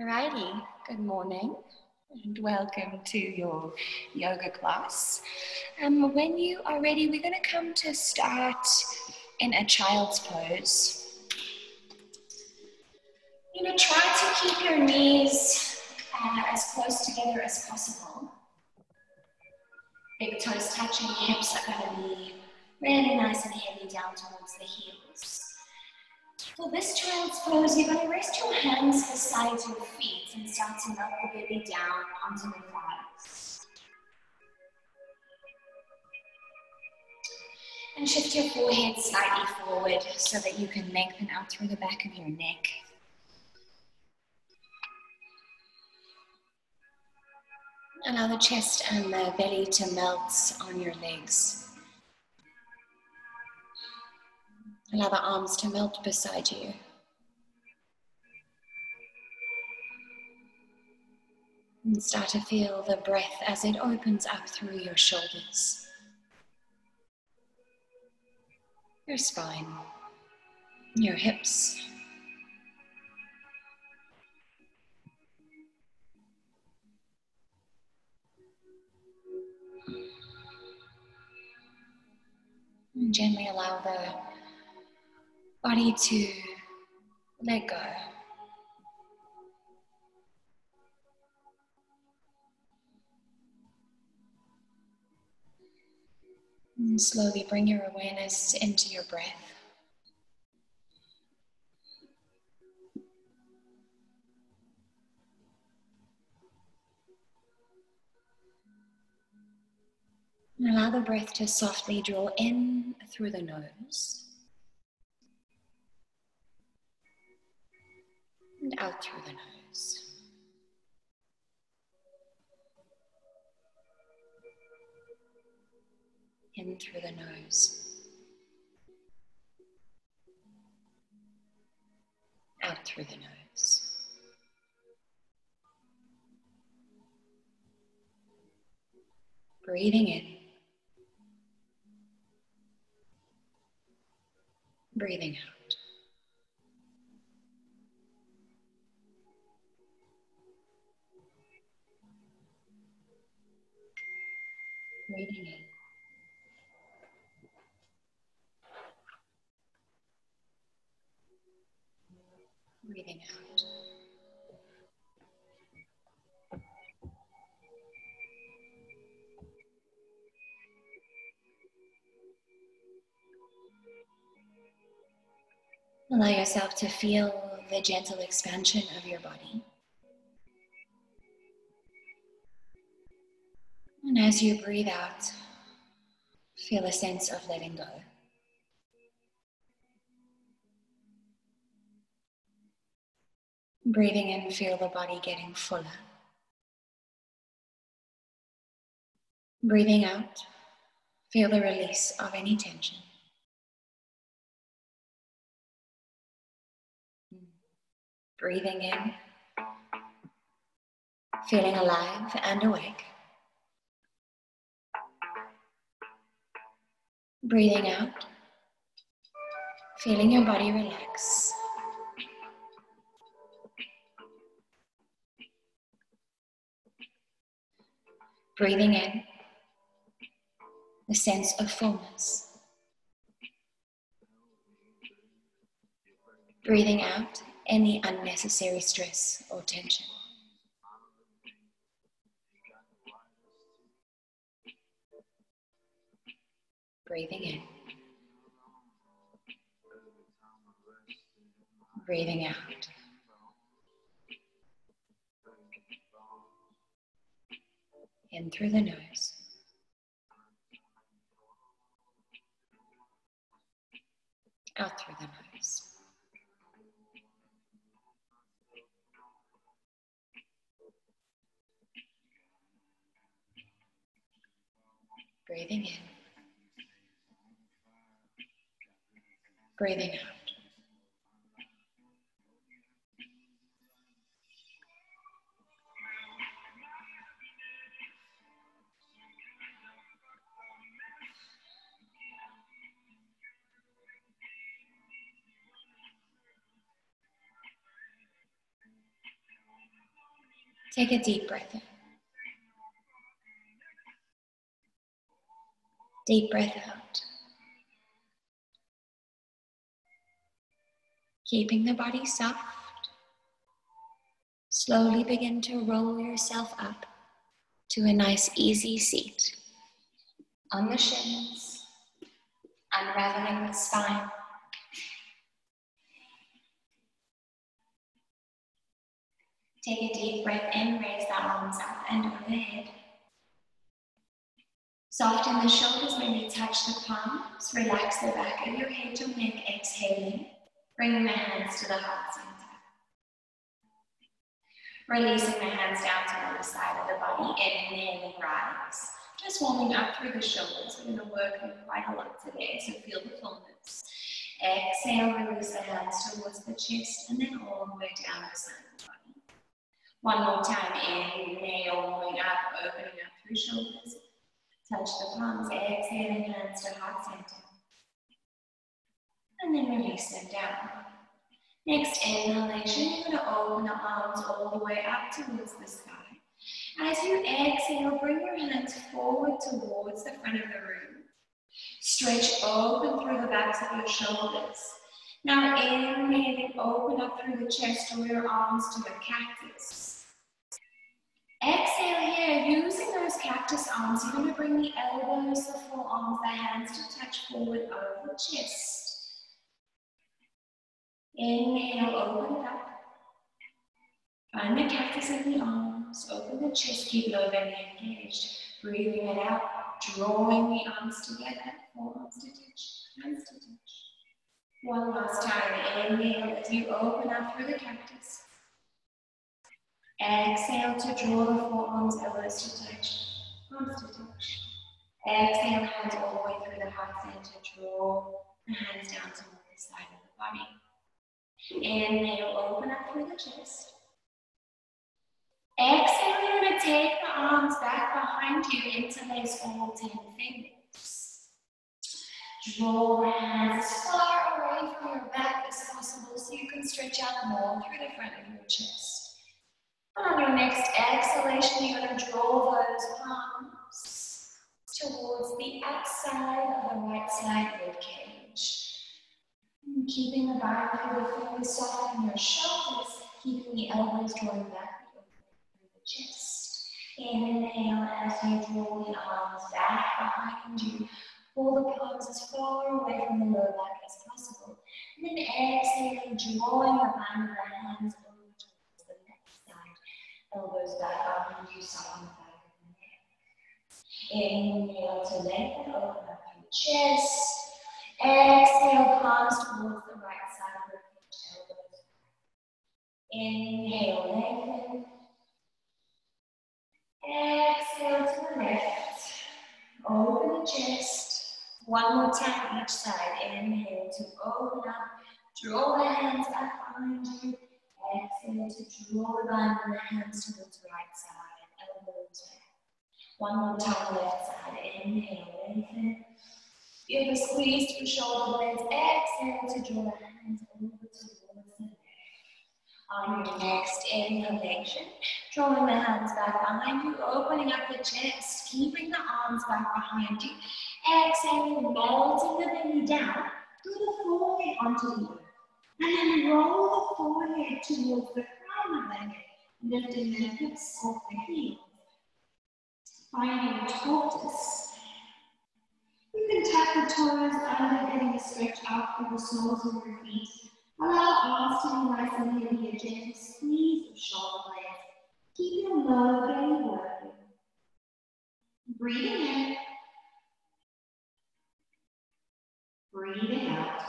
Alrighty, good morning and welcome to your yoga class. Um, when you are ready, we're going to come to start in a child's pose. You know, try to keep your knees uh, as close together as possible. Big toes touching, hips are going to be really nice and heavy down towards the heels. For this child's pose, you're going to rest your hands beside your feet and start to melt the belly down onto the thighs. And shift your forehead slightly forward so that you can lengthen out through the back of your neck. Allow the chest and the belly to melt on your legs. Allow the arms to melt beside you. And start to feel the breath as it opens up through your shoulders, your spine, your hips. And gently allow the body to let go. And slowly bring your awareness into your breath. Allow the breath to softly draw in through the nose and out through the nose. In through the nose. Out through the nose. Breathing in. Breathing out. Breathing in. Breathing out. Allow yourself to feel the gentle expansion of your body. And as you breathe out, feel a sense of letting go. Breathing in, feel the body getting fuller. Breathing out, feel the release of any tension. Breathing in, feeling alive and awake. Breathing out, feeling your body relax. Breathing in, the sense of fullness. Breathing out, any unnecessary stress or tension. Breathing in. Breathing out. In through the nose. Out through the nose. Breathing in. Breathing out. Take a deep breath in. Deep breath out. Keeping the body soft, slowly begin to roll yourself up to a nice easy seat on the shins, unraveling the spine. Take a deep breath in, raise the arms up and overhead. Soften the shoulders when you touch the palms. Relax the back of your head to neck, exhaling. Bringing the hands to the heart center. Releasing the hands down to the other side of the body. Inhaling, rise. Just warming up through the shoulders. We're going to work on quite a lot today, so feel the fullness. Exhale, release the hands towards the chest, and then all the way down the side of the body. One more time, inhale, warming up, opening up through shoulders. Touch the palms, exhaling hands to heart center. And then release them down. Next inhalation, you're going to open the arms all the way up towards the sky. As you exhale, bring your hands forward towards the front of the room. Stretch open through the backs of your shoulders. Now inhaling, open up through the chest, draw your arms to the cactus. Exhale here, using those cactus arms, you're going to bring the elbows, the forearms, the hands to touch forward over the chest. Inhale, open it up. Find the cactus in the arms, open the chest, keep low belly engaged. Breathing it out, drawing the arms together, forearms to touch, hands to touch. One last time, inhale as you open up through the cactus. Exhale to draw the forearms, elbows to touch, arms to touch. Exhale, hands all the way through the heart center, draw the hands down toward the side of the body. Inhale, open up through the chest. Exhale, you're going to take the arms back behind you, interlace all 10 fingers. Draw hands as far away from your back as possible so you can stretch out more through the front of your chest. On your next exhalation, you're going to draw those palms towards the outside of the right side rib cage. Keeping the back of the fingers soft on your shoulders, keeping the elbows drawing back through the chest. Inhale as you draw the arms back behind you. Pull the palms as far away from the lower back as possible. And then exhaling, drawing the palm of the hands over towards the next side. Elbows back behind you, soften the back of the neck. Inhale to lengthen, open up your chest. Exhale, palms towards the right side of the elbows. Inhale, lengthen. Exhale to the left. Open the chest. One more time each side. Inhale to open up. Draw the hands back behind you. Exhale to draw the bind of the hands towards the right side. Elbows back. One more time left side. Inhale, lengthen. Give a squeeze through shoulder blades. Exhale to draw the hands over to the back. on your next inhalation, drawing the hands back behind you, opening up the chest, keeping the arms back behind you. Exhaling, vaulting the belly down, do the forehead onto the earth. And then roll the forehead towards the crown of the head, lifting the hips off the heels. Finding tortoise. Can tap the toes under, getting a stretch out through the soles of your feet. Allow arms to be nice and heavy, a gentle squeeze of shoulder blades. Keep them low, belly working. Breathing in. Breathing out.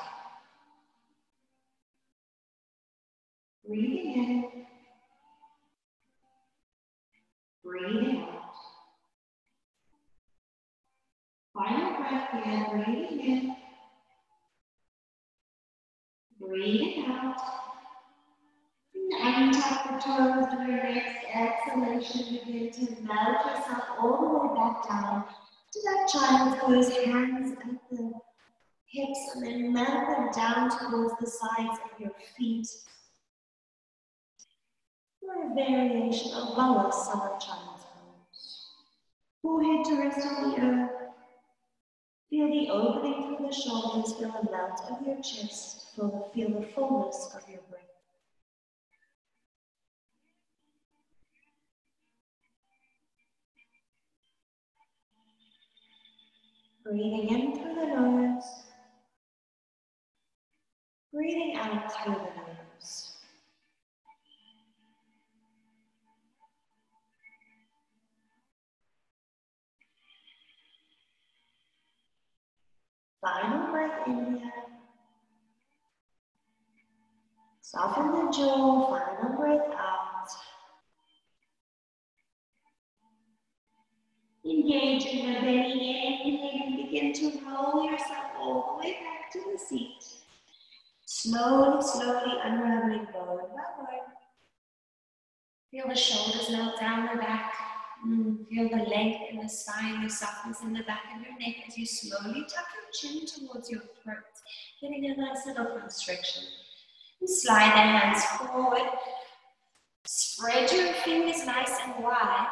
Breathing in. Breathing out. Final breath in, breathing in. Breathe out. And tap the toes on your next exhalation. Begin to melt yourself all the way back down to that child's pose. Hands at the hips and then melt them down towards the sides of your feet. for a variation of summer child's pose. Forehead to rest on the earth. Feel the opening through the shoulders, feel the melt of your chest, feel the, feel the fullness of your breath. Breathing in through the nose. Breathing out through the nose. Final breath in. Soften the jaw, final breath out. Engage in the belly, inhale and begin to roll yourself all the way back to the seat. Slowly, slowly unraveling bone by bone. Feel the shoulders melt down the back. Mm, feel the length in the spine, the softness in the back of your neck as you slowly tuck your chin towards your throat, getting a nice little constriction. And slide the hands forward. Spread your fingers nice and wide.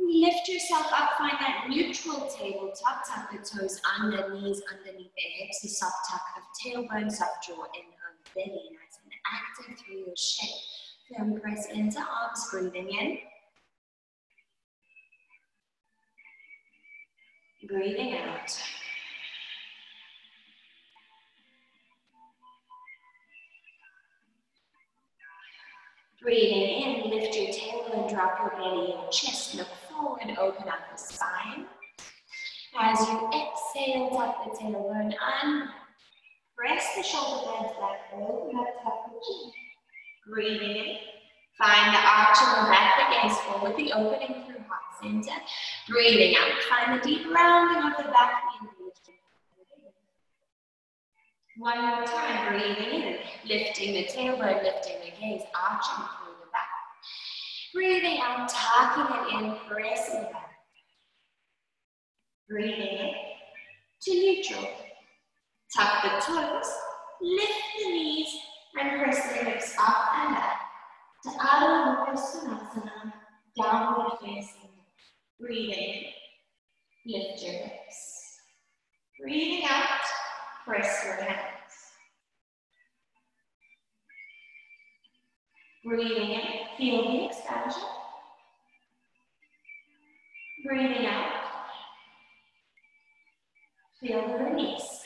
Lift yourself up, find that neutral tabletop. Tuck the toes under, knees underneath the hips. A soft tuck of tailbone, soft jaw in of belly. Nice and active through your shape. Firm press into arms, breathing in. Breathing out. Breathing in, lift your tail and drop your belly, and chest, look forward, open up the spine. As you exhale, tuck the tailbone and press the shoulder blades back, open up, tuck the chin. Breathing in, find the arch in the back, the forward, the opening through center. Breathing out, find the deep rounding of the back knee. One more time, breathing in, lifting the tailbone, lifting the gaze, arching through the back. Breathing out, tucking it in, pressing back. Breathing in to neutral. Tuck the toes, lift the knees, and press the hips up and back to Adho Mukha Svanasana, downward facing. Breathing in, lift your hips. Breathing out, press your hands. Breathing in, feel the expansion. Breathing out, feel the release.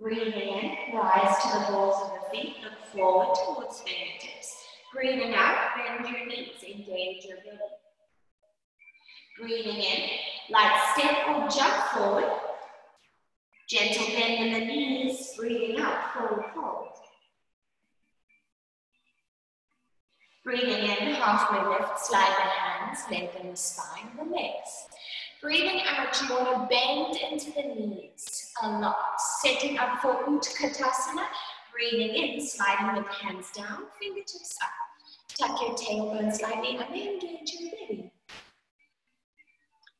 Breathing in, rise to the balls of the feet, look forward towards fingertips. Breathing out, bend your knees, engage your belly. Breathing in, light step or jump forward. Gentle bend in the knees, breathing out, forward fold. Breathing in, halfway lift, slide the hands, lengthen the spine, the legs. Breathing out, you want to bend into the knees a lot. Setting up for Utkatasana. Breathing in, sliding the hands down, fingertips up. Tuck your tailbone slightly and engage your belly.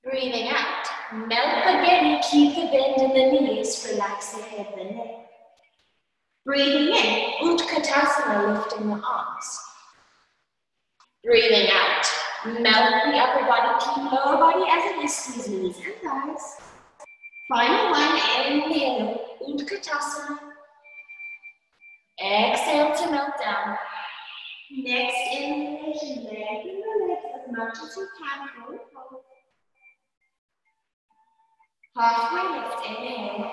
Breathing out, melt the belly, keep the bend in the knees, relax the head and the neck. Breathing in, Utkatasana, lifting the arms. Breathing out, melt the upper body, keep lower body as it is, squeeze knees and thighs. Final one, inhale, Utkatasana. Exhale to melt down. Next inhalation, lengthen the legs as much as you can, forward fold. Halfway lift, inhale.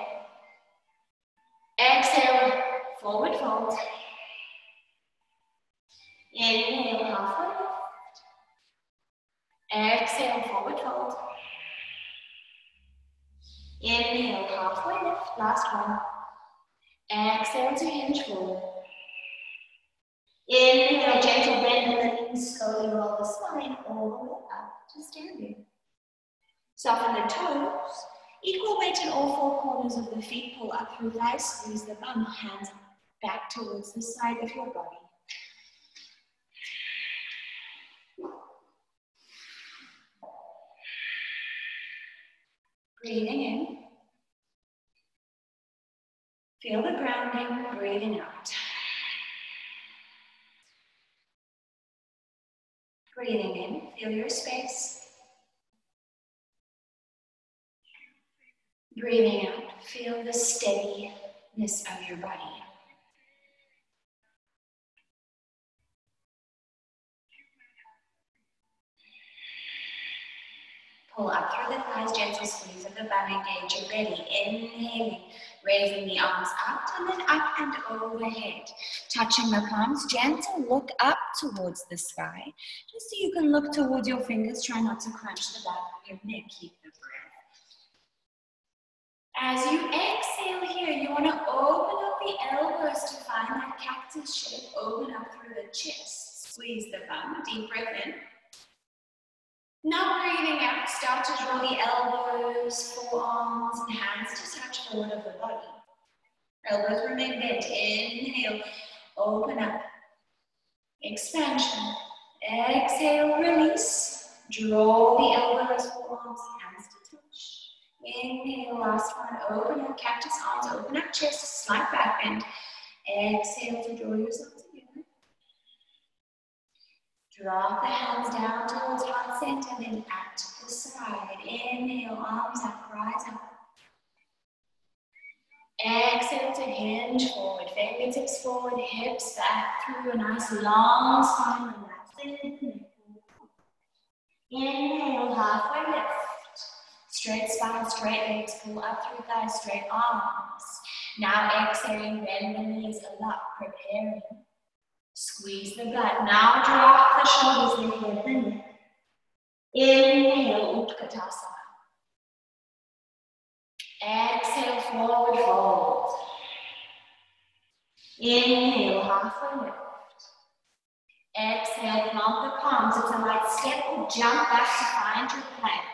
Exhale, forward fold. Inhale, halfway lift. Exhale, forward fold. Inhale, halfway lift, last one. Exhale to hinge forward. Inhale, gentle bend in the knees, slowly roll the spine all the way up to standing. Soften the toes. Equal weight in all four corners of the feet. Pull up through thighs, squeeze the bum, hands back towards the side of your body. Breathing in. Feel the grounding, breathing out. Breathing in, feel your space. Breathing out, feel the steadiness of your body. Pull up through the thighs, gentle squeeze of the bum, engage your belly. Inhaling, raising the arms up and then up and overhead. Touching the palms, gentle look up towards the sky. Just so you can look towards your fingers, try not to crunch the back of your neck, keep the breath. As you exhale here, you want to open up the elbows to find that cactus shape. Open up through the chest. Squeeze the bum, deep breath in. Now breathing out, start to draw the elbows, forearms, and hands to touch the forward of the body. Elbows remain bent. Inhale, open up. Expansion. Exhale, release. Draw the elbows, forearms, hands to touch. Inhale, last one. Open up, cactus arms, open up chest, slight back bend. Exhale to draw yourself Drop the hands down towards heart center, and then out to the side. Inhale, arms up, rise up. Exhale to hinge forward, fingertips forward, hips back through a nice long spine, relaxing. Inhale, halfway lift. Straight spine, straight legs, pull up through thighs, straight arms. Now exhaling, bend the knees a lot, preparing Squeeze the gut. Now drop the shoulders, the head, the neck. Inhale, Utkatasana. Exhale, forward fold. Inhale, halfway lift. Exhale, plant the palms. It's a light step or jump back to find your plank.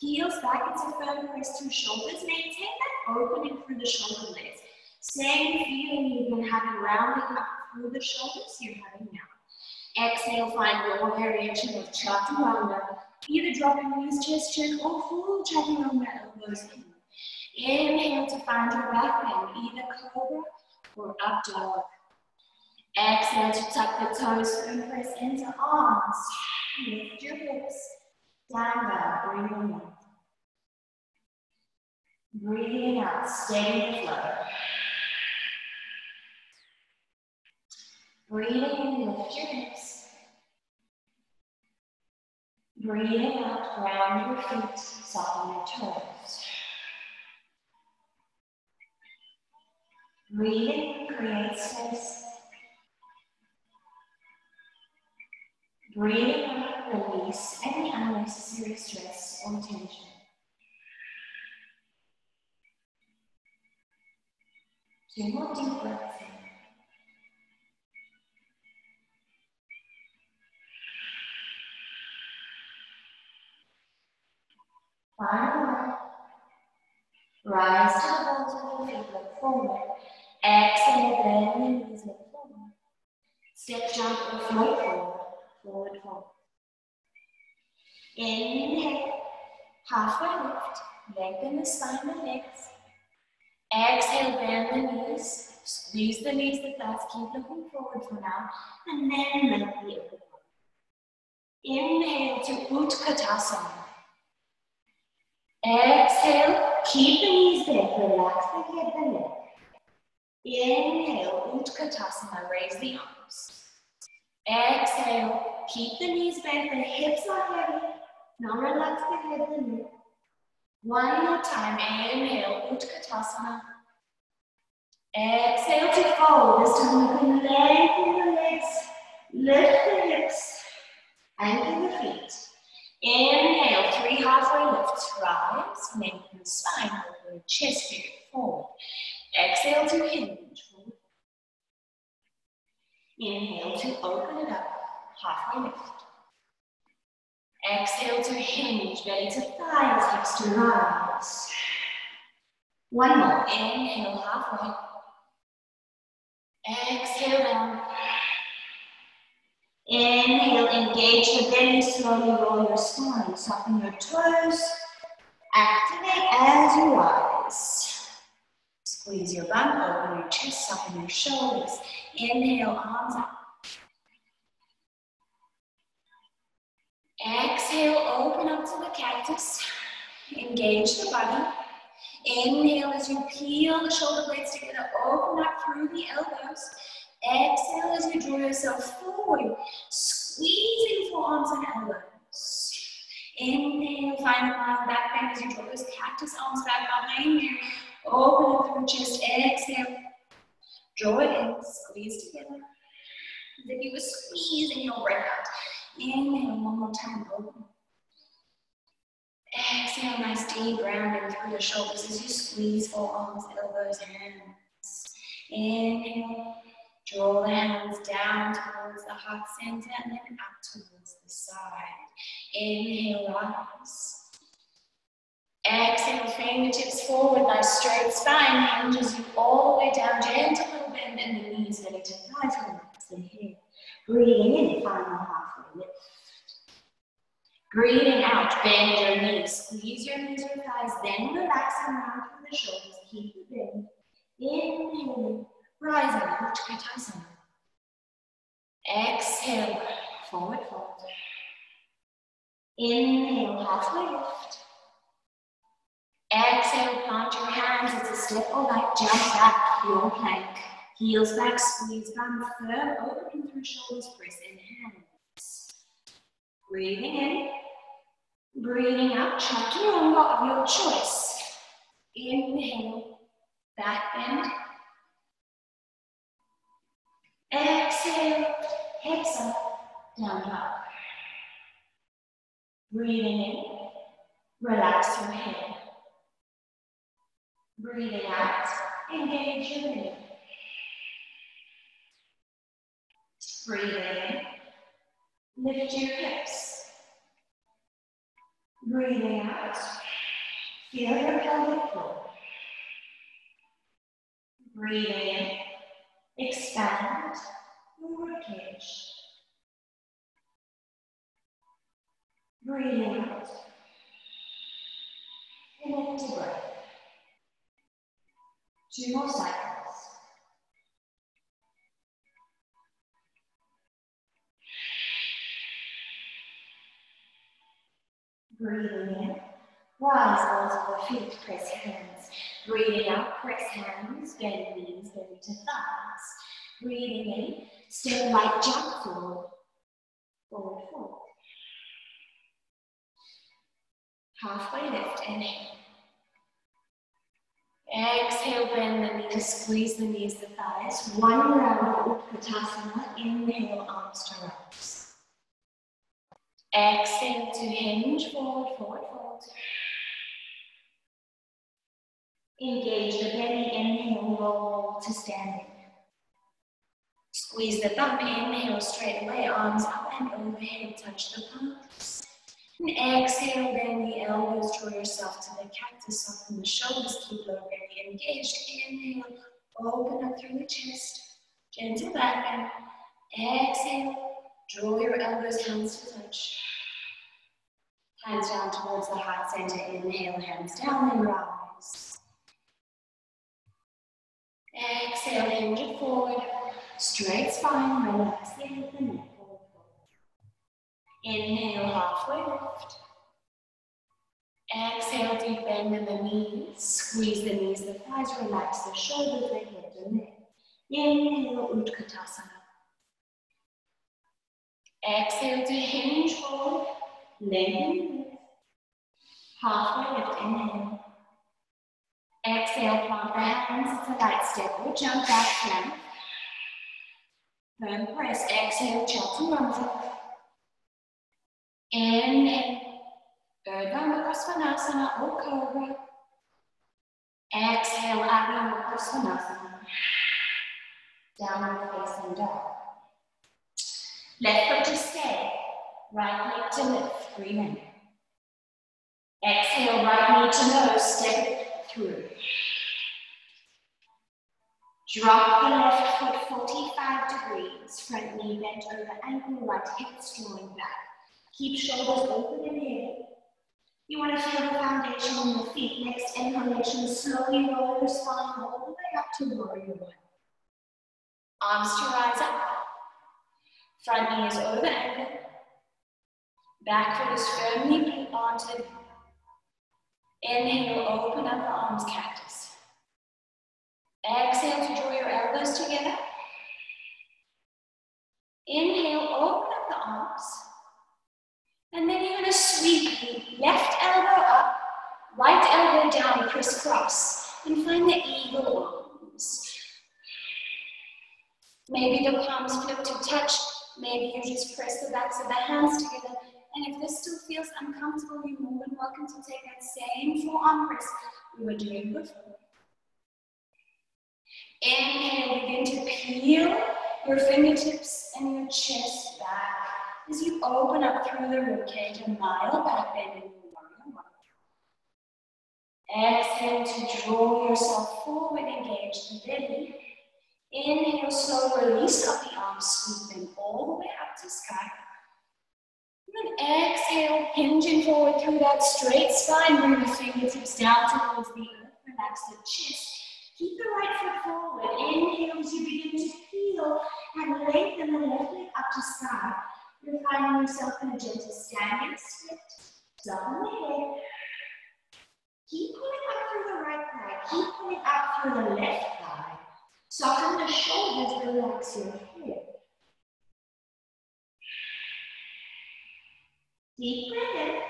Heels back into firm press through shoulders. Maintain that opening through the shoulder blades. Same feeling you've been having rounding up through the shoulders you're having now. Exhale, find your variation of chaturanga, either dropping knees, chest, chin, or full chaturanga elbows in. Inhale to find your back bend, either cobra or up dog. Exhale to tuck the toes and press into arms. Lift your hips, down dog, breathing in. Breathing out, steady the flow. Breathing in, lift your hips. Breathing out, ground your feet, soften your toes. Breathing, create space. Breathing out, release any unnecessary stress or tension. Two more deep breaths in. Final Rise to the balls of your feet, look forward. Exhale, bend your knees, look forward. Step, jump, or float forward, forward, forward. Inhale, halfway lift, lengthen the spine and legs. Exhale, bend the knees, squeeze the knees, the thighs, keep looking forward for now, and then let the go. Inhale to Utkatasana. Exhale, keep the knees bent, relax the head and neck. Inhale, Utkatasana, raise the arms. Exhale, keep the knees bent, the hips are heavy. Now relax the head and neck. One more time, inhale, Utkatasana. Exhale to fold. This time you can lengthen the legs, lift the hips, anchor the feet. Inhale, halfway lifts, rise, lengthen the spine, the chest, bring it forward. Exhale to hinge, Inhale to open it up, halfway lift. Exhale to hinge, belly to thighs, hips to rise. One more, inhale halfway. Exhale down. Inhale, engage the belly, slowly roll your spine, soften your toes, Activate as you rise. Squeeze your bum, open your chest, soften your shoulders. Inhale, arms up. Exhale, open up to the cactus. Engage the body. Inhale as you peel the shoulder blades together, open up through the elbows. Exhale as you draw yourself forward, squeezing forearms and elbows. Inhale, find mild back bend as you draw those cactus arms back behind you. Open up through chest, exhale. Draw it in, squeeze together. As if you were squeezing your breath out. Inhale one more time, open. Exhale, nice deep rounding through the shoulders as you squeeze forearms, elbows, hands. Inhale, draw the hands down towards the heart center and then up towards the side. Inhale, rise. Exhale, fingertips forward, nice straight spine hinges you all the way down, gentle bend in the knees, ready to thighs relax in here. Breathing in, final halfway lift. Breathing out, bend your knees, squeeze your knees or thighs, then relax and round through the shoulders, keep the bend. Inhale, rising, Utkatasana. Exhale, forward fold. Inhale, halfway lift. Exhale, plant your hands as a step or like jump back, your plank. Heels back, squeeze bum firm, open through shoulders, press in hands. Breathing in, breathing out, chaturanga of your choice. Inhale, back bend. Exhale, hips up, down dog. Breathing in, relax your head. Breathing out, engage your knee. Breathing in, lift your hips. Breathing out, feel your pelvic floor. Breathing in, expand your ribcage. Breathing out, connect to breath. Two more cycles. Breathing in, rise onto the feet, press hands. Breathing out, press hands, bend the knees, bend to thighs. Breathing in, step light jump forward, forward, forward. Halfway lift, inhale. Exhale, bend the knees, squeeze the knees, the thighs. One round of Utkatasana. Inhale, arms to rise. Exhale to hinge, forward, forward, forward. Engage the belly, inhale, roll to standing. Squeeze the thumb, inhale, straight away, arms up and overhead, touch the palms. And exhale, bend the elbows, draw yourself to the cactus, soften the shoulders, keep low belly engaged. Inhale, open up through the chest, gentle back bend. Exhale, draw your elbows, hands to touch. Hands down towards the heart center. Inhale, hands down and rise. Exhale, hinge it forward. Straight spine, relax the and neck. Inhale, halfway lift. Exhale, deep bend in the knees. Squeeze the knees, the thighs, relax the shoulders, the head, the neck. Inhale, Utkatasana. Exhale to hinge forward. Lengthen. Halfway lift, inhale. Exhale, plant the hands. It's a light step or jump back plank. Firm press. Exhale, chaturanga. Inhale, Urdhva Mukha Svanasana or Cobra. Exhale, Adho Mukha Svanasana. Downward facing dog. Left foot to stay, right leg to lift, breathe in. Exhale, right knee to nose, step through. Drop the left foot 45 degrees, front knee bent over ankle, right hip drawing back. Keep shoulders open in here. You want to feel the foundation in your feet. Next inhalation, slowly roll your spine all the way up to warrior one. Arms to rise up. Front knee is over ankle. Back foot is firmly planted. Inhale, open up the arms, cactus. Exhale to draw your elbows together. Inhale, open up the arms. And then you're to sweep the left elbow up, right elbow down, crisscross, and find the eagle arms. Maybe the palms flip to touch. Maybe you just press the backs of the hands together. And if this still feels uncomfortable, you're more than welcome to take that same forearm press we were doing before. Inhale, begin to peel your fingertips and your chest back as you open up through the ribcage, a mild back bend in warrior one. Exhale to draw yourself forward, engage the belly. Inhale, slow release of the arms, sweep all the way up to sky. And then exhale, hinging forward through that straight spine, bring the fingertips down towards the earth, relax the chest. Keep the right foot forward. Inhale as you begin to peel and lengthen the left leg up to sky. You're finding yourself in a gentle standing split. Soften the head. Keep pulling up through the right thigh. Keep pulling up through the left thigh. Soften the shoulders, relax your head. Deep breath in.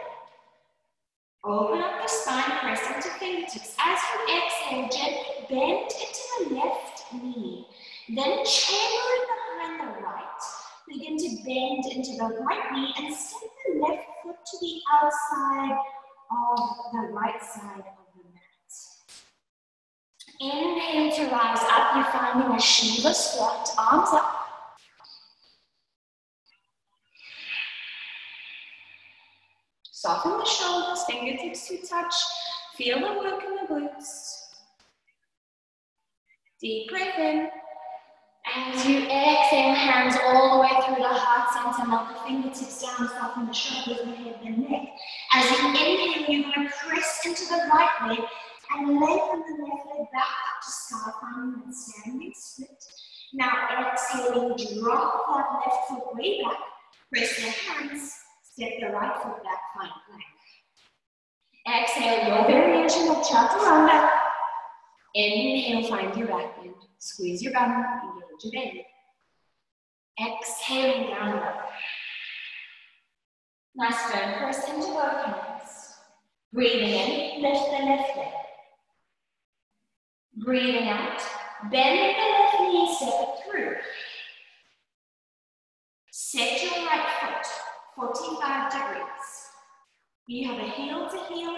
Open up the spine, press into fingertips. As you exhale, gently bend into the left knee. Then chambering behind the right, begin to bend into the right knee and step the left foot to the outside of the right side of the mat. Inhale to rise up. You're finding a Shiva squat, arms up. Soften the shoulders, fingertips to touch. Feel the work in the glutes. Deep breath in. As you exhale, hands all the way through the heart center, melt the fingertips down, soften the shoulders, the head, the neck. As you inhale, you're going to press into the right leg and lengthen the left leg back up to sky, finding that standing split. Now exhaling, drop that left foot way back, press your hands, step the right foot back, find plank. Exhale, your variation of chaturanga. Inhale, find your back bend. Squeeze your bum, engage your belly. Exhaling down low. Nice turn, press into both hands. Breathing in, lift the left leg. Breathing out, bend the left knee, step it through. Set your right foot 45 degrees. You have a heel to heel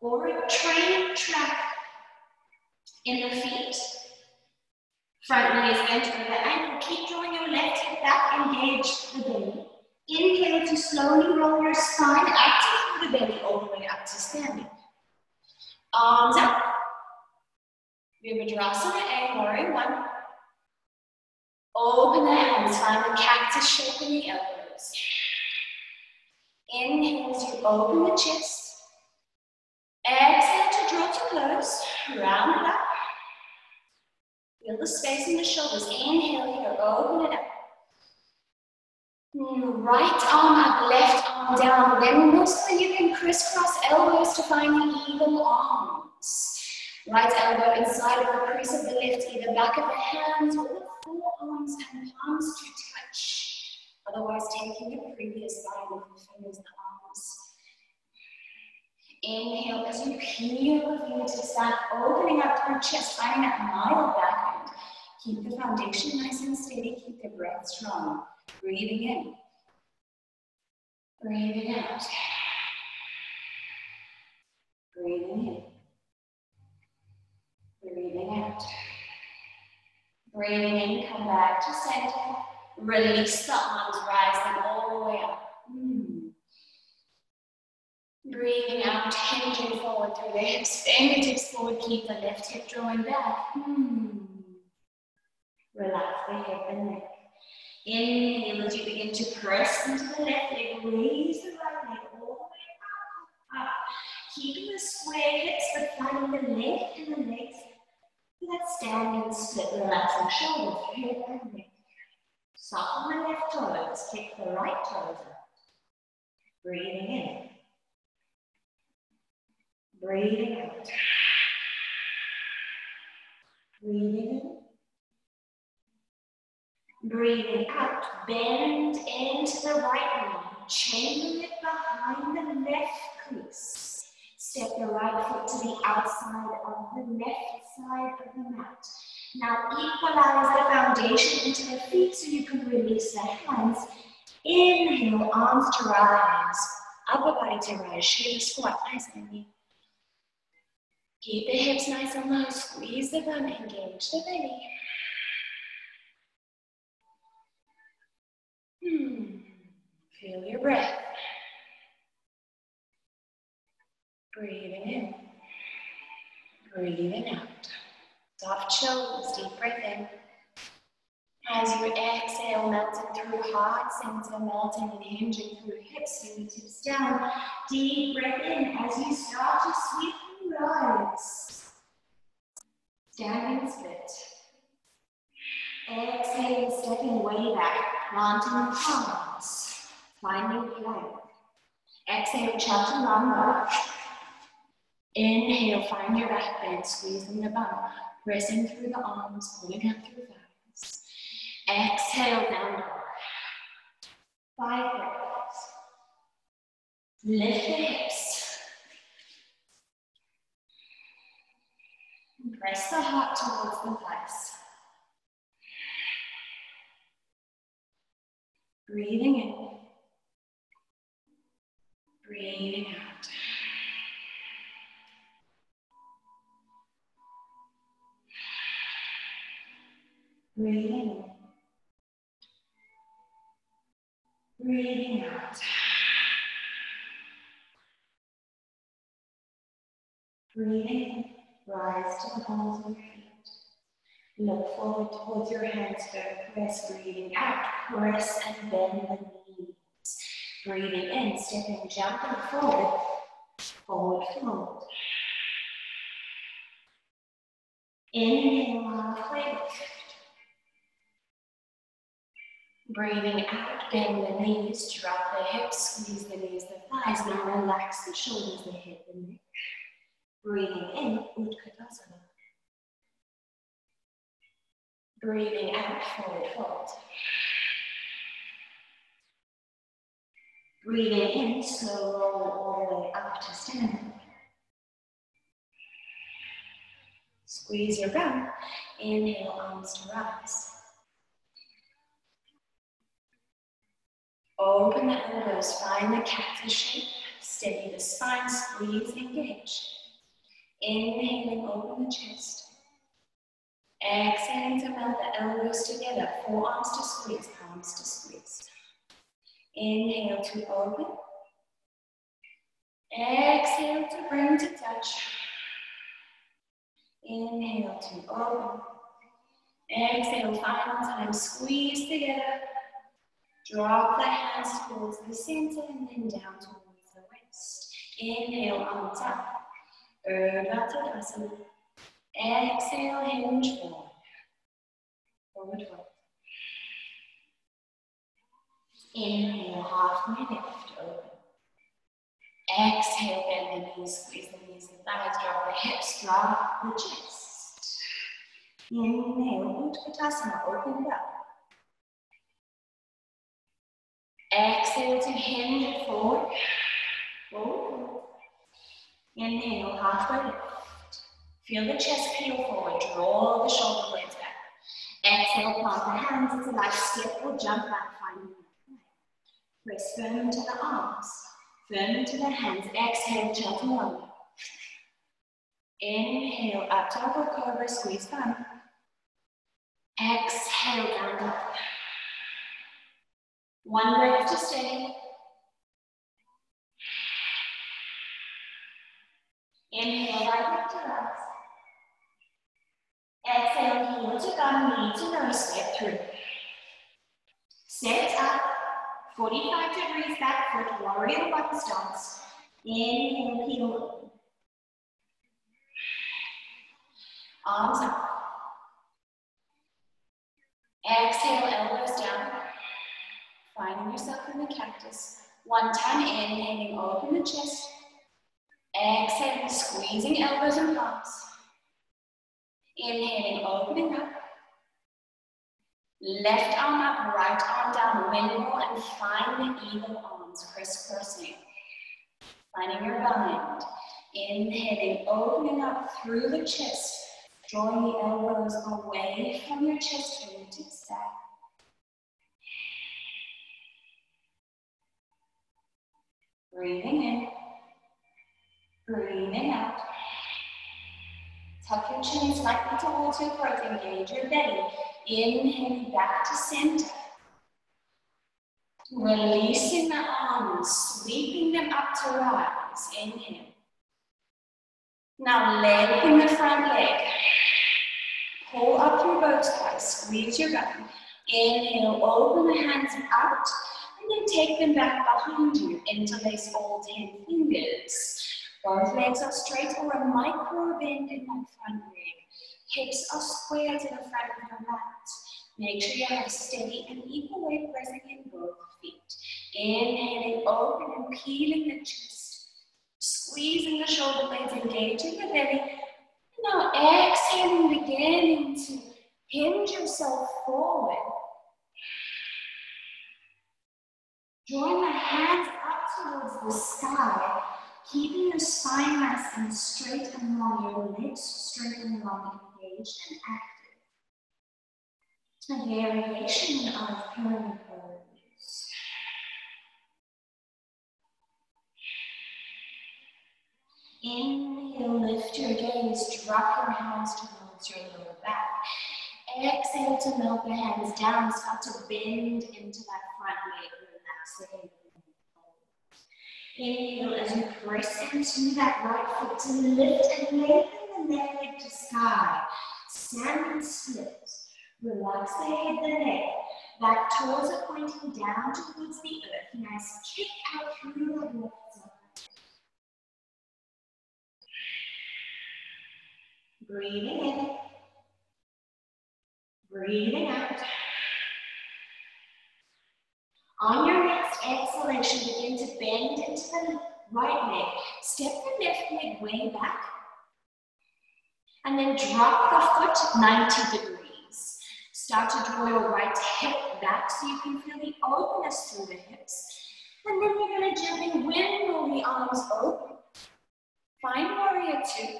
or a train track in the feet. Front knee is bent over the ankle. Keep drawing your left hip back, engage the belly. Inhale to slowly roll your spine active through the belly all the way up to standing. Arms up. We have a Virabhadrasana A, warrior one. Open the hands, find the cactus shape in the elbows. Inhale as you open the chest. Exhale to draw to close. Round it up. Feel the space in the shoulders. Inhale here, open it up. Right arm up, left arm down. Then also you can crisscross elbows to find the eagle arms. Right elbow inside of the crease of the left, either back of the hands or the forearms and palms to touch. Otherwise, taking your previous line with the fingers and arms. Inhale as you peel the fingertips back, opening up through chest, finding that mild back end. Keep the foundation nice and steady, keep the breath strong. Breathing in. Breathing out. Breathing in. Breathing out. Breathing in, come back to center. Release the arms, them all the way up. Mm. Breathing out, hinging forward through the hips, fingertips forward, keep the left hip drawing back. Mm. Relax the hip and neck. Inhale as you begin to press into the left leg, raise the right leg all the way up, up. Keeping the square hips, but finding the length in the legs. Let's stand and split left shoulders, head and neck. Soften the left toes, kick the right toes out. Breathing in. Breathing out. Breathing in. Breathing out, bend into the right knee, chain it behind the left crease. Step the right foot to the outside of the left side of the mat. Now equalize the foundation into the feet so you can release the hands. Inhale, arms to rise, upper body to rise, Shiva squat, nice and neat. Keep the hips nice and low, squeeze the bum, engage the belly. Hmm. Feel your breath. Breathing in. Breathing out. Soft shoulders, deep breath in. As you exhale, melting through heart center, melting and hinging through hips, fingertips down. Deep breath in as you start to sweep and rise. Standing split. Exhale, stepping way back, planting the palms, finding plank. Exhale, chaturanga. Inhale, find your back bend, squeezing the bum, pressing through the arms, pulling up through the thighs. Exhale, down dog. Five breaths. Lift the hips. Press the heart towards the thighs. Breathing in. Breathing out. Breathing in. Breathing out. Breathing in. Rise to the balls of your feet. Look forward towards your hands, go press, breathing out, press and bend the knees. Breathing in, stepping, jumping forward, forward fold. Inhale. Breathing out, bend the knees, drop the hips, squeeze the knees, the thighs. Now relax the shoulders, the head, the neck. Breathing in, Utkatasana. Breathing out, forward fold. Breathing in, slow roll all the way up to standing. Squeeze your bum. Inhale, arms to rise. Open the elbows, find the cactus shape. Steady the spine, squeeze, engage. Inhaling, open the chest. Exhaling to melt the elbows together, forearms to squeeze, palms to squeeze. Inhale to open. Exhale to bring to touch. Inhale to open. Exhale, final time, squeeze together. Drop the hands towards the center and then down towards the waist. Inhale, arms up. Urdhva Tadasana. Exhale, hinge forward. Forward fold. Inhale, halfway lift, open. Exhale, bend the knees, squeeze the knees and thighs, drop the hips, drop the chest. Inhale, Utkatasana, open it up. Exhale to hinge forward. Forward. Inhale, halfway lift. Feel the chest peel forward. Draw the shoulder blades back. Exhale, plant the hands. A nice step or jump back, finding Press firm into the arms. Firm into the hands. Exhale, chaturanga. Inhale, up dog or cobra, squeeze bum. Exhale, down dog. One breath to stay. Inhale, right back to rise. Exhale, heel to bum, knee to nose, step through. Sit up, 45 degrees back foot, warrior one stance. Inhale, open. Arms up. Exhale, elbows down. Finding yourself in the cactus. One time, inhaling, open the chest. Exhaling, squeezing elbows and palms. Inhaling, opening up. Left arm up, right arm down, windmill, and find the eagle arms crisscrossing. Finding your bind. Inhaling, opening up through the chest, drawing the elbows away from your chest, fingertips back. Breathing in, breathing out. Tuck your chin slightly towards your throat, engage your belly. Inhale back to center. Releasing the arms, sweeping them up to rise. Inhale. Now lengthen the front leg. Pull up your both thighs, squeeze your bum. Inhale, open the hands out, then take them back behind you. Interlace all 10 fingers. Both legs are straight or a micro bend in that front leg. Hips are square to the front of your mat. Make sure you have steady and equal weight pressing in both feet. Inhaling, open and peeling the chest. Squeezing the shoulder blades, engaging the belly. Now exhaling, beginning to hinge yourself forward. Drawing the hands up towards the sky, keeping your spine nice and straight and long, your legs straight and long, engaged and active. A variation of pyramid pose. Inhale, lift your gaze, drop your hands towards your lower back. Exhale to melt the hands down, start to bend into that front leg, relax Inhale as you press into that right foot to lift and lengthen the left leg to sky. Stand and split. Relax the head, the neck. Toes are pointing down towards the earth. Nice kick out through the left. Breathing in. Breathing out. On your next exhalation, begin to bend into the right leg. Step the left leg way back. And then drop the foot 90 degrees. Start to draw your right hip back so you can feel the openness through the hips. And then you're going to gently windmill the arms open. Find warrior two.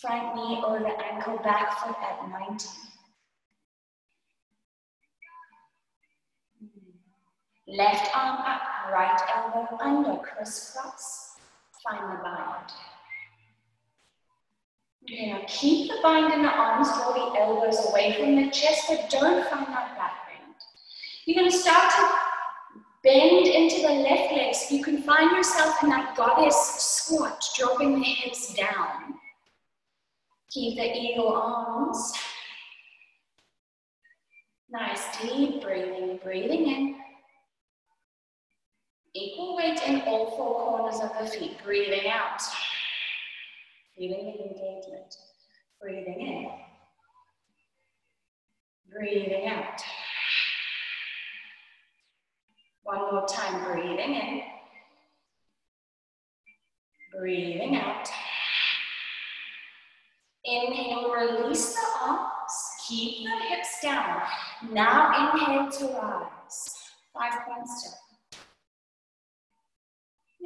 Front knee over ankle, back foot at 90. Left arm up, right elbow under, crisscross. Find the bind. Now keep the bind in the arms, draw the elbows away from the chest, but don't find that back bend. You're going to start to bend into the left leg so you can find yourself in that goddess squat, dropping the hips down. Keep the eagle arms. Nice deep breathing, breathing in. Equal weight in all four corners of the feet, breathing out. Feeling the engagement. Breathing in. Breathing out. One more time, breathing in. Breathing out. Inhale, release the arms. Keep the hips down. Now inhale to rise. Five point step.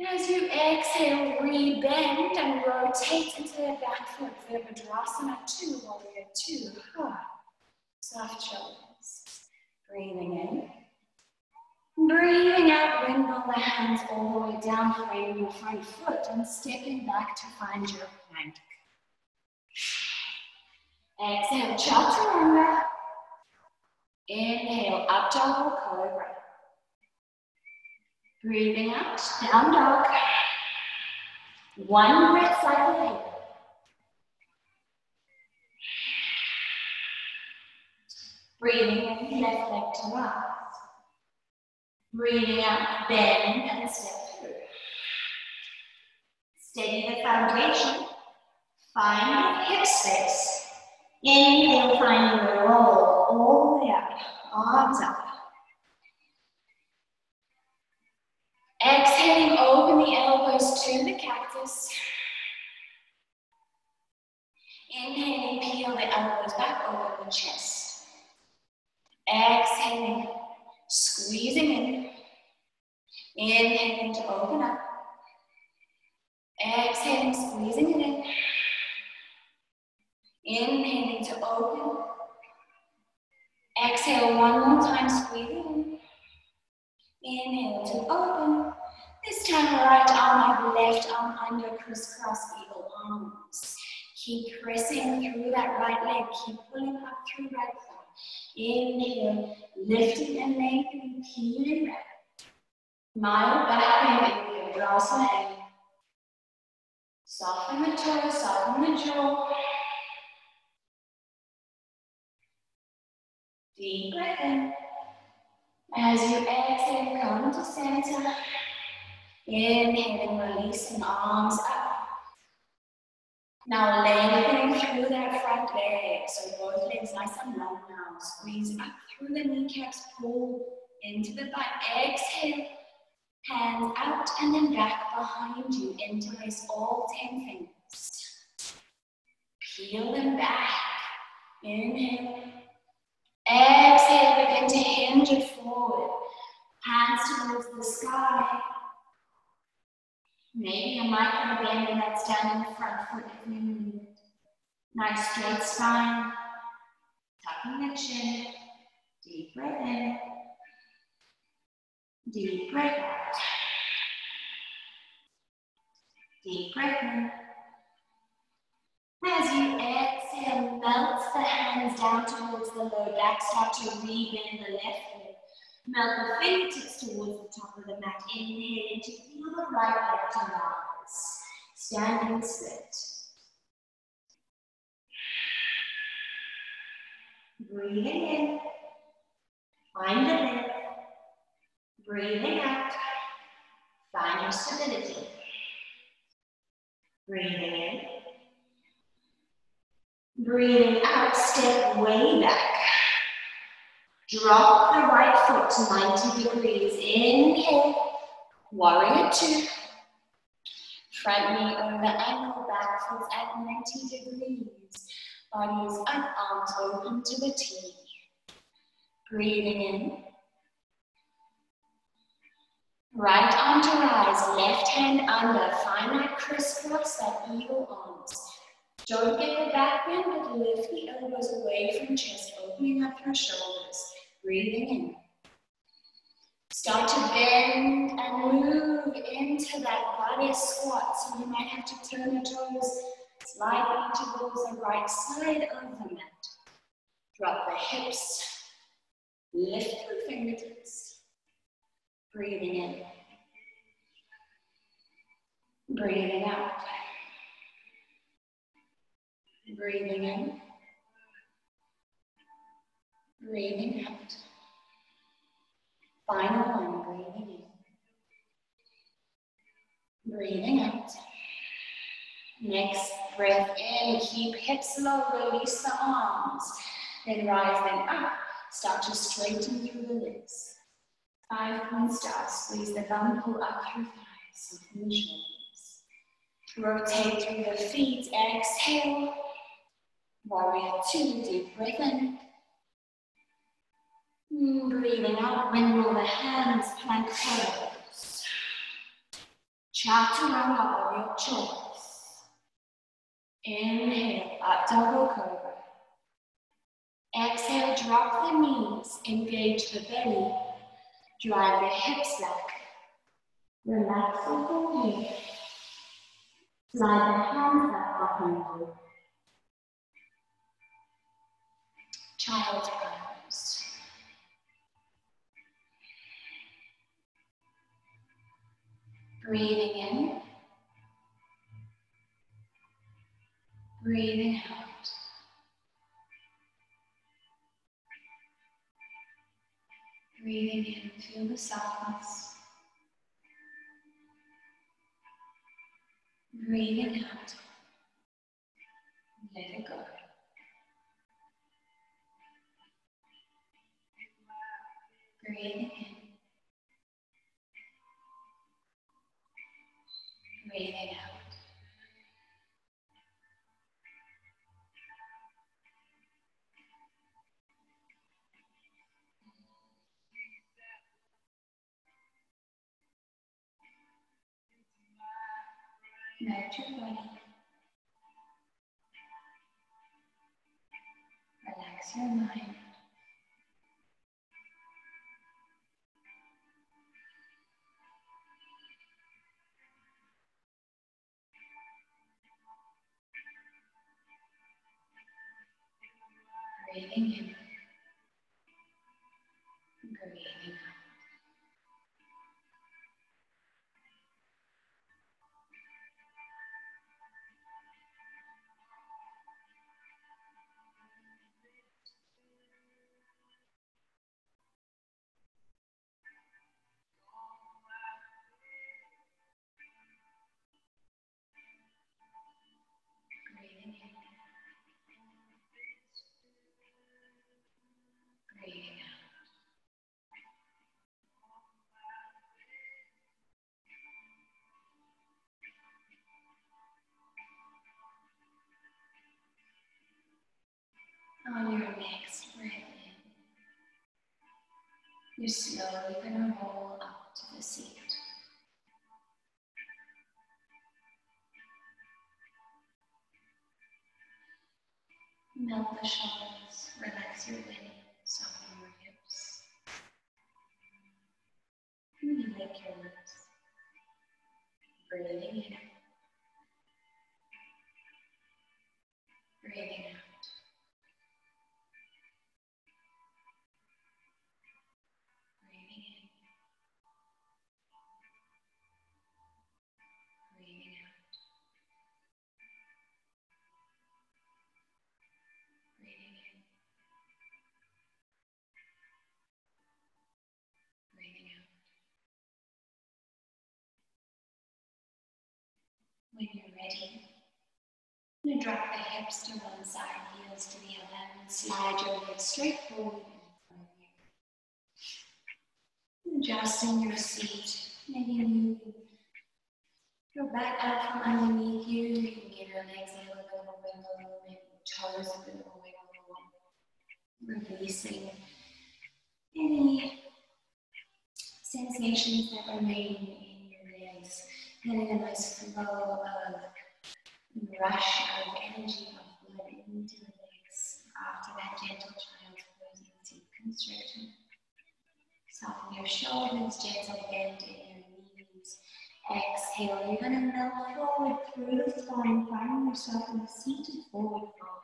As you exhale, rebend and rotate into the back foot. Virabhadrasana 2, warrior 2. Soft shoulders. Breathing in. Breathing out, windmill the hands all the way down, framing your front foot and stepping back to find your plank. Exhale, chaturanga. Inhale, up dog, cobra. Breathing out, down dog. One breath cycle here. Breathing in, left leg to rise. Breathing out, bend and step through. Steady the foundation. Find hip space. Inhale, find the roll all the way up. Arms up. Exhaling, open the elbows to the cactus. Inhaling, peel the elbows back over the chest. Exhaling, squeezing in. Inhaling to open up. Exhaling, squeezing it in. Inhaling to open. Exhale one more time, squeezing in. Inhale to open. This time right arm up, left arm under, crisscross eagle arms. Keep pressing through that right leg. Keep pulling up through right thigh. Inhale, lifting and lengthening, peeling back. Mild back bend in Virabhadrasana Soften the toes, soften the jaw. Deep breath in. As you exhale, come to center. Inhaling, releasing arms up. Now lengthening through that front leg. So both legs nice and long now. Squeeze up through the kneecaps, pull into the butt. Exhale, hands out and then back behind you. Interlace all 10 fingers. Peel them back. Inhale. Exhale, begin to hinge forward. Hands towards the sky. Maybe a micro bend in that standing front foot if you need it. Nice straight spine. Tucking the chin. Deep breath in. Deep breath out. Deep breath in. As you exhale, melt the hands down towards the low back. Start to rebend the left. Melt the fingertips towards the top of the mat. Inhale into feel the right leg to rise. Standing split. Breathing in. Find the length. Breathing out. Find your stability. Breathing in. Breathing out, step way back. Drop the right foot to 90 degrees. Inhale, warrior two. Front knee over ankle, back foot at 90 degrees. Body is up, arms open to the T. Breathing in. Right arm to rise, left hand under. Find that crisscross, that eagle arms. Don't get the back bend, but lift the elbows away from chest, opening up your shoulders. Breathing in. Start to bend and move into that body squat. So you might have to turn your toes slightly towards the right side of the mat. Drop the hips. Lift the fingertips. Breathing in. Breathing out. Breathing in. Breathing out. Final one, breathing in. Breathing out. Next breath in, keep hips low, release the arms. Then rise them up. Start to straighten through the legs. Five point start, squeeze the bum, pull up through thighs, soften the shoulders. Rotate through the feet, exhale. Warrior two, deep breath in. Breathing out, windmill the hands, plank pose. Chaturanga your choice. Inhale, up double cobra. Exhale, drop the knees, engage the belly, drive the hips back. Relax the whole. Slide the hands back behind you. Child pose. Breathing in. Breathing out. Breathing in, feel the softness. Breathing out. Let it go. Breathing in. Breathing out. Melt your body. Relax your mind. Breathing in. On your next breath in, you're slowly going to roll up to the seat. Melt the shoulders, relax your belly, soften your hips. You lick your lips. Breathing in. Breathing When you're ready, you drop the hips to one side, heels to the other, and slide your legs straight forward in front of you. Adjusting your seat, maybe moving your back out from underneath you. You can give your legs a little bit of a wiggle, toes a little bit of a wiggle. Releasing any sensations that remain getting a nice flow of rush of energy of blood into the legs after that gentle pose in deep constriction. Soften your shoulders, gentle bend in your knees. Exhale, you're going to melt forward through the spine, finding yourself in a seated forward fold.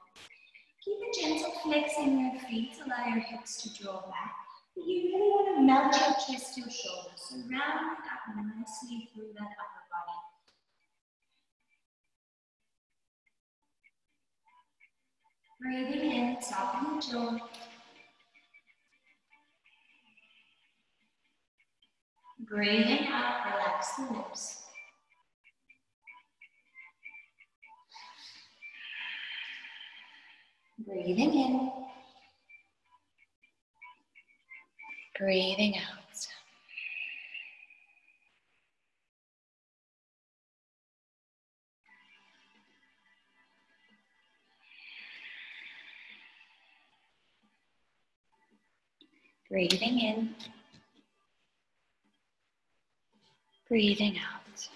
Keep a gentle flex in your feet, allow your hips to draw back. But you really want to melt your chest your shoulders, so round it up nicely through that upper body. Breathing in, soften the jaw. Breathing out, relax the lips. Breathing in. Breathing out. Breathing in. Breathing out.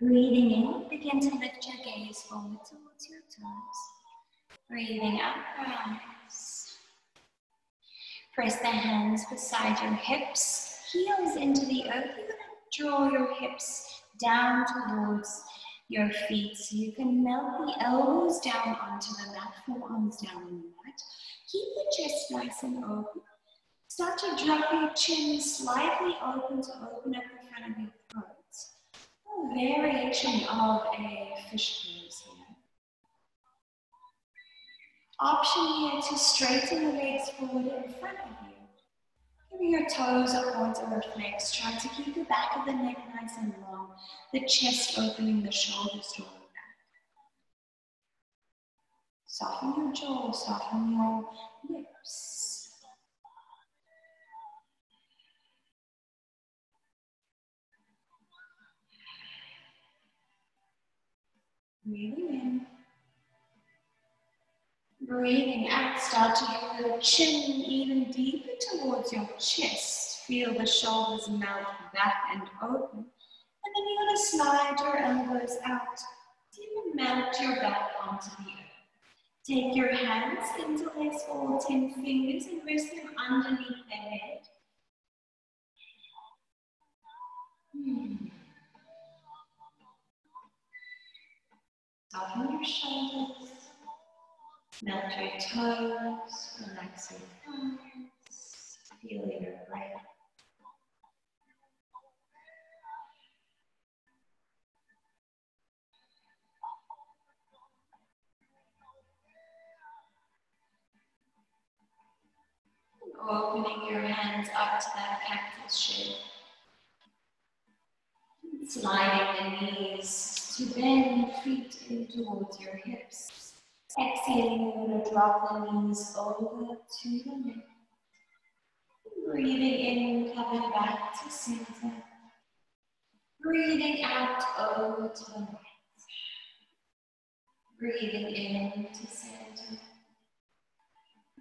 Breathing in, begin to lift your gaze forward towards your toes. Breathing out, rise. Press the hands beside your hips, heels into the earth. You're to draw your hips down towards your feet so you can melt the elbows down onto the mat, forearms down on the mat. Keep the chest nice and open. Start to drop your chin slightly open to open up the front of your throat. A variation of a fish pose here. Option here to straighten the legs forward in front of you. Your toes upwards or flex. Try to keep the back of the neck nice and long. The chest opening, the shoulders drawing back. Soften your jaw, soften your lips. Breathing in. Breathing out, start to draw your chin even deeper towards your chest. Feel the shoulders melt back and open. And then you're going to slide your elbows out. Even melt your back onto the earth. Take your hands, interlace all 10 fingers and rest them underneath the head. Hmm. Soften your shoulders. Melt your toes, relax your thumbs, feel your breath. Opening your hands up to that cactus shape. Sliding the knees to bend feet in towards your hips. Exhaling, you're going to drop the knees over to the left. Breathing in, coming back to center. Breathing out over to the right. Breathing in to center.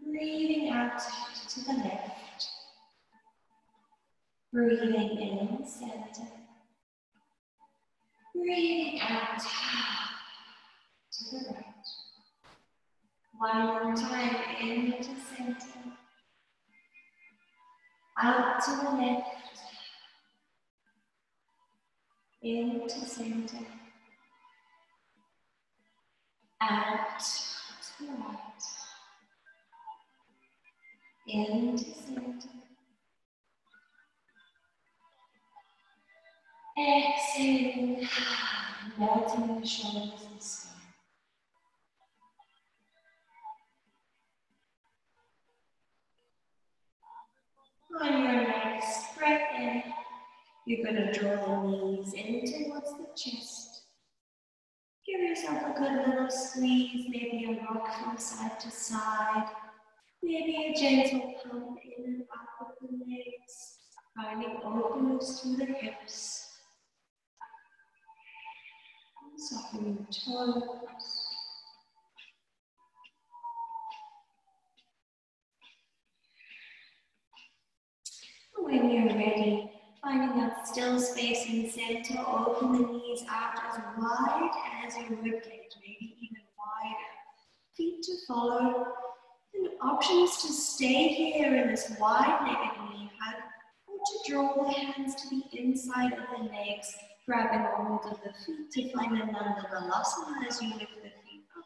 Breathing out to the left. Breathing in, center. Breathing out to the right. One more time, into center. Out to the left. Into center. Out to the right. Into center. Exhaling, melting the shoulders On your next breath in, you're going to draw the knees in towards the chest. Give yourself a good little squeeze, maybe a rock from side to side. Maybe a gentle pump in and up of the legs, finding openness through the hips. Soften your toes. When you're ready, finding that still space in center, open the knees out as wide as your ribcage, maybe even wider. Feet to follow. An option is to stay here in this wide-legged knee hug, or to draw the hands to the inside of the legs, grabbing hold of the feet to find Ananda Balasana as you lift the feet up.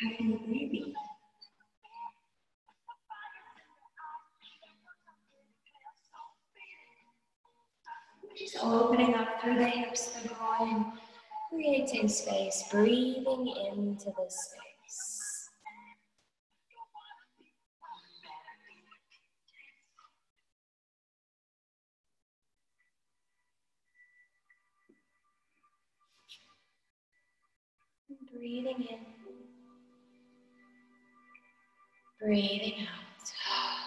Happy baby. Just opening up through the hips, the groin, creating space, breathing into the space. Breathing in, breathing out.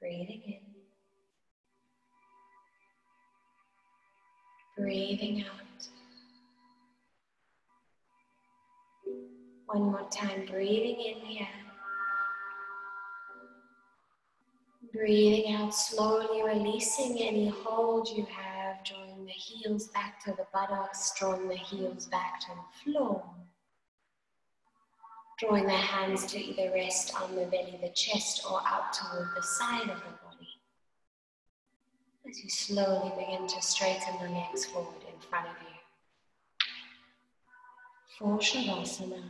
Breathing in. Breathing out. One more time, breathing in here. Breathing out slowly, releasing any hold you have, drawing the heels back to the buttocks, drawing the heels back to the floor. Drawing the hands to either rest on the belly, the chest, or out toward the side of the body. As you slowly begin to straighten the legs forward in front of you. For Shavasana.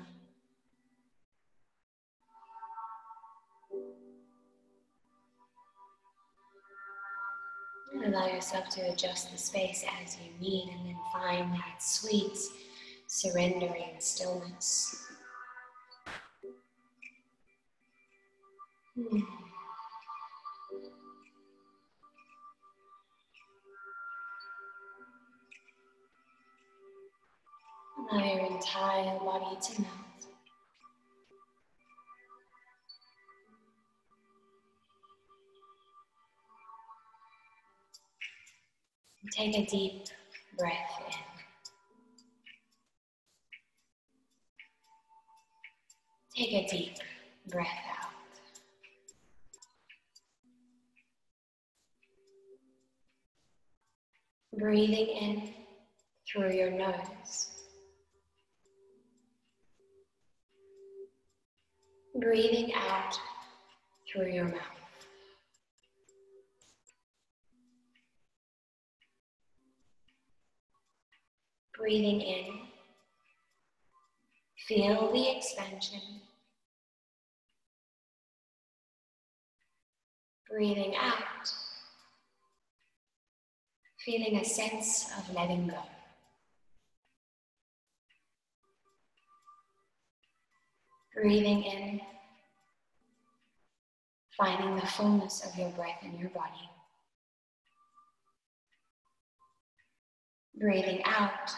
Allow yourself to adjust the space as you need and then find that sweet surrendering stillness. Allow your entire body to melt. Take a deep breath in. Take a deep breath out. Breathing in through your nose. Breathing out through your mouth. Breathing in, feel the expansion. Breathing out, feeling a sense of letting go. Breathing in, finding the fullness of your breath in your body. Breathing out,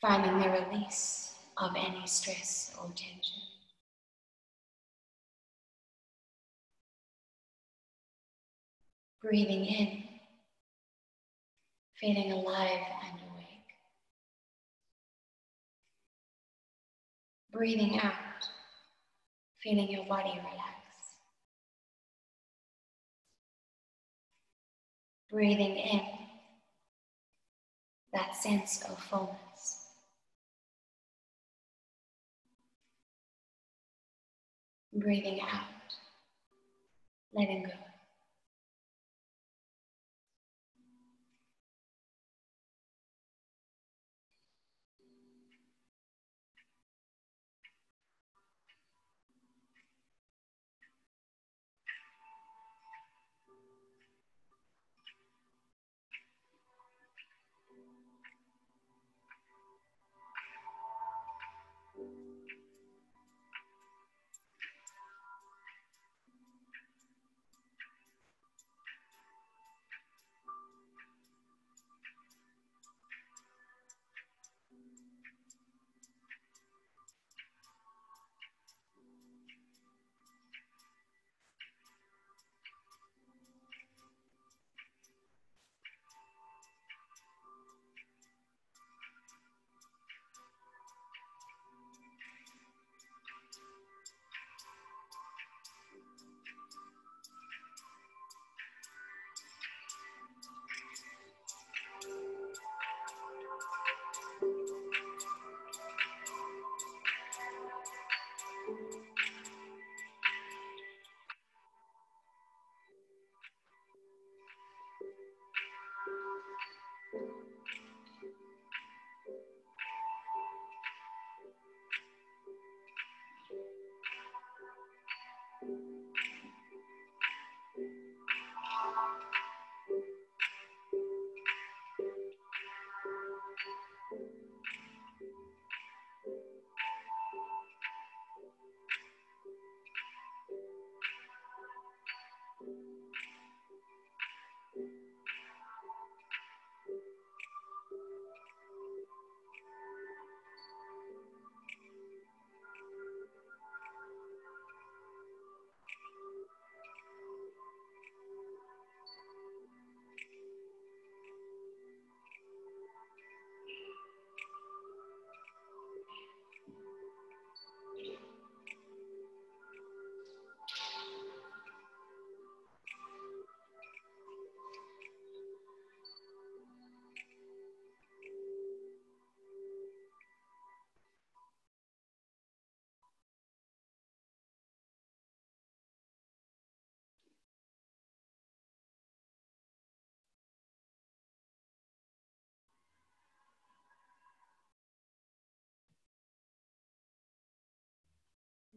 finding the release of any stress or tension. Breathing in, feeling alive and awake. Breathing out, feeling your body relax. Breathing in, that sense of fullness. Breathing out, letting go.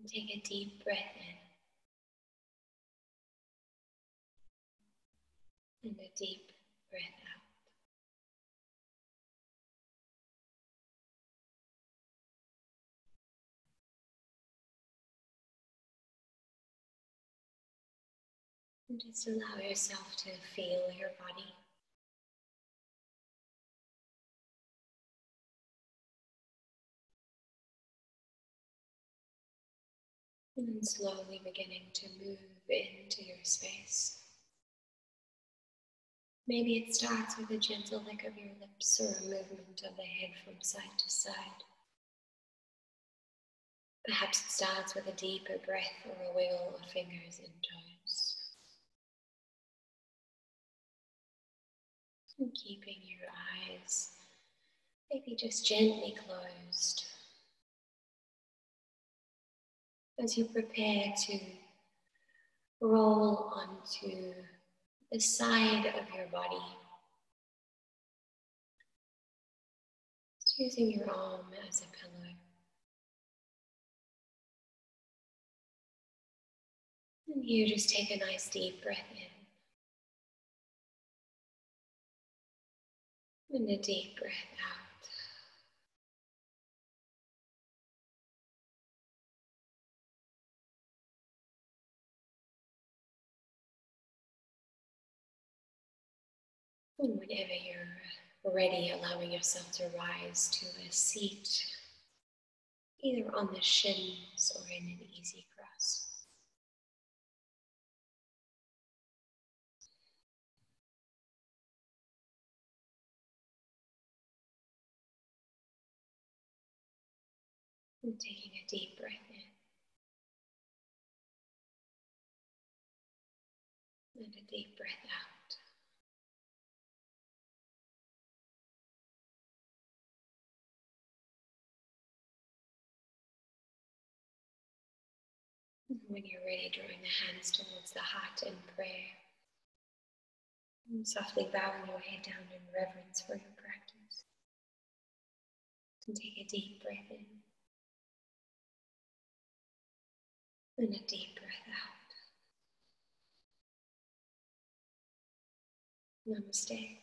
Take a deep breath in and a deep breath out. And just allow yourself to feel your body. And slowly beginning to move into your space. Maybe it starts with a gentle lick of your lips or a movement of the head from side to side. Perhaps it starts with a deeper breath or a wiggle of fingers and toes. And keeping your eyes maybe just gently closed as you prepare to roll onto the side of your body. Just using your arm as a pillow. And you just take a nice deep breath in. And a deep breath out. Whenever you're ready, allowing yourself to rise to a seat, either on the shins or in an easy cross. And taking a deep breath in and a deep breath out. When you're ready, drawing the hands towards the heart in prayer. And softly bowing your head down in reverence for your practice. And take a deep breath in. And a deep breath out. Namaste.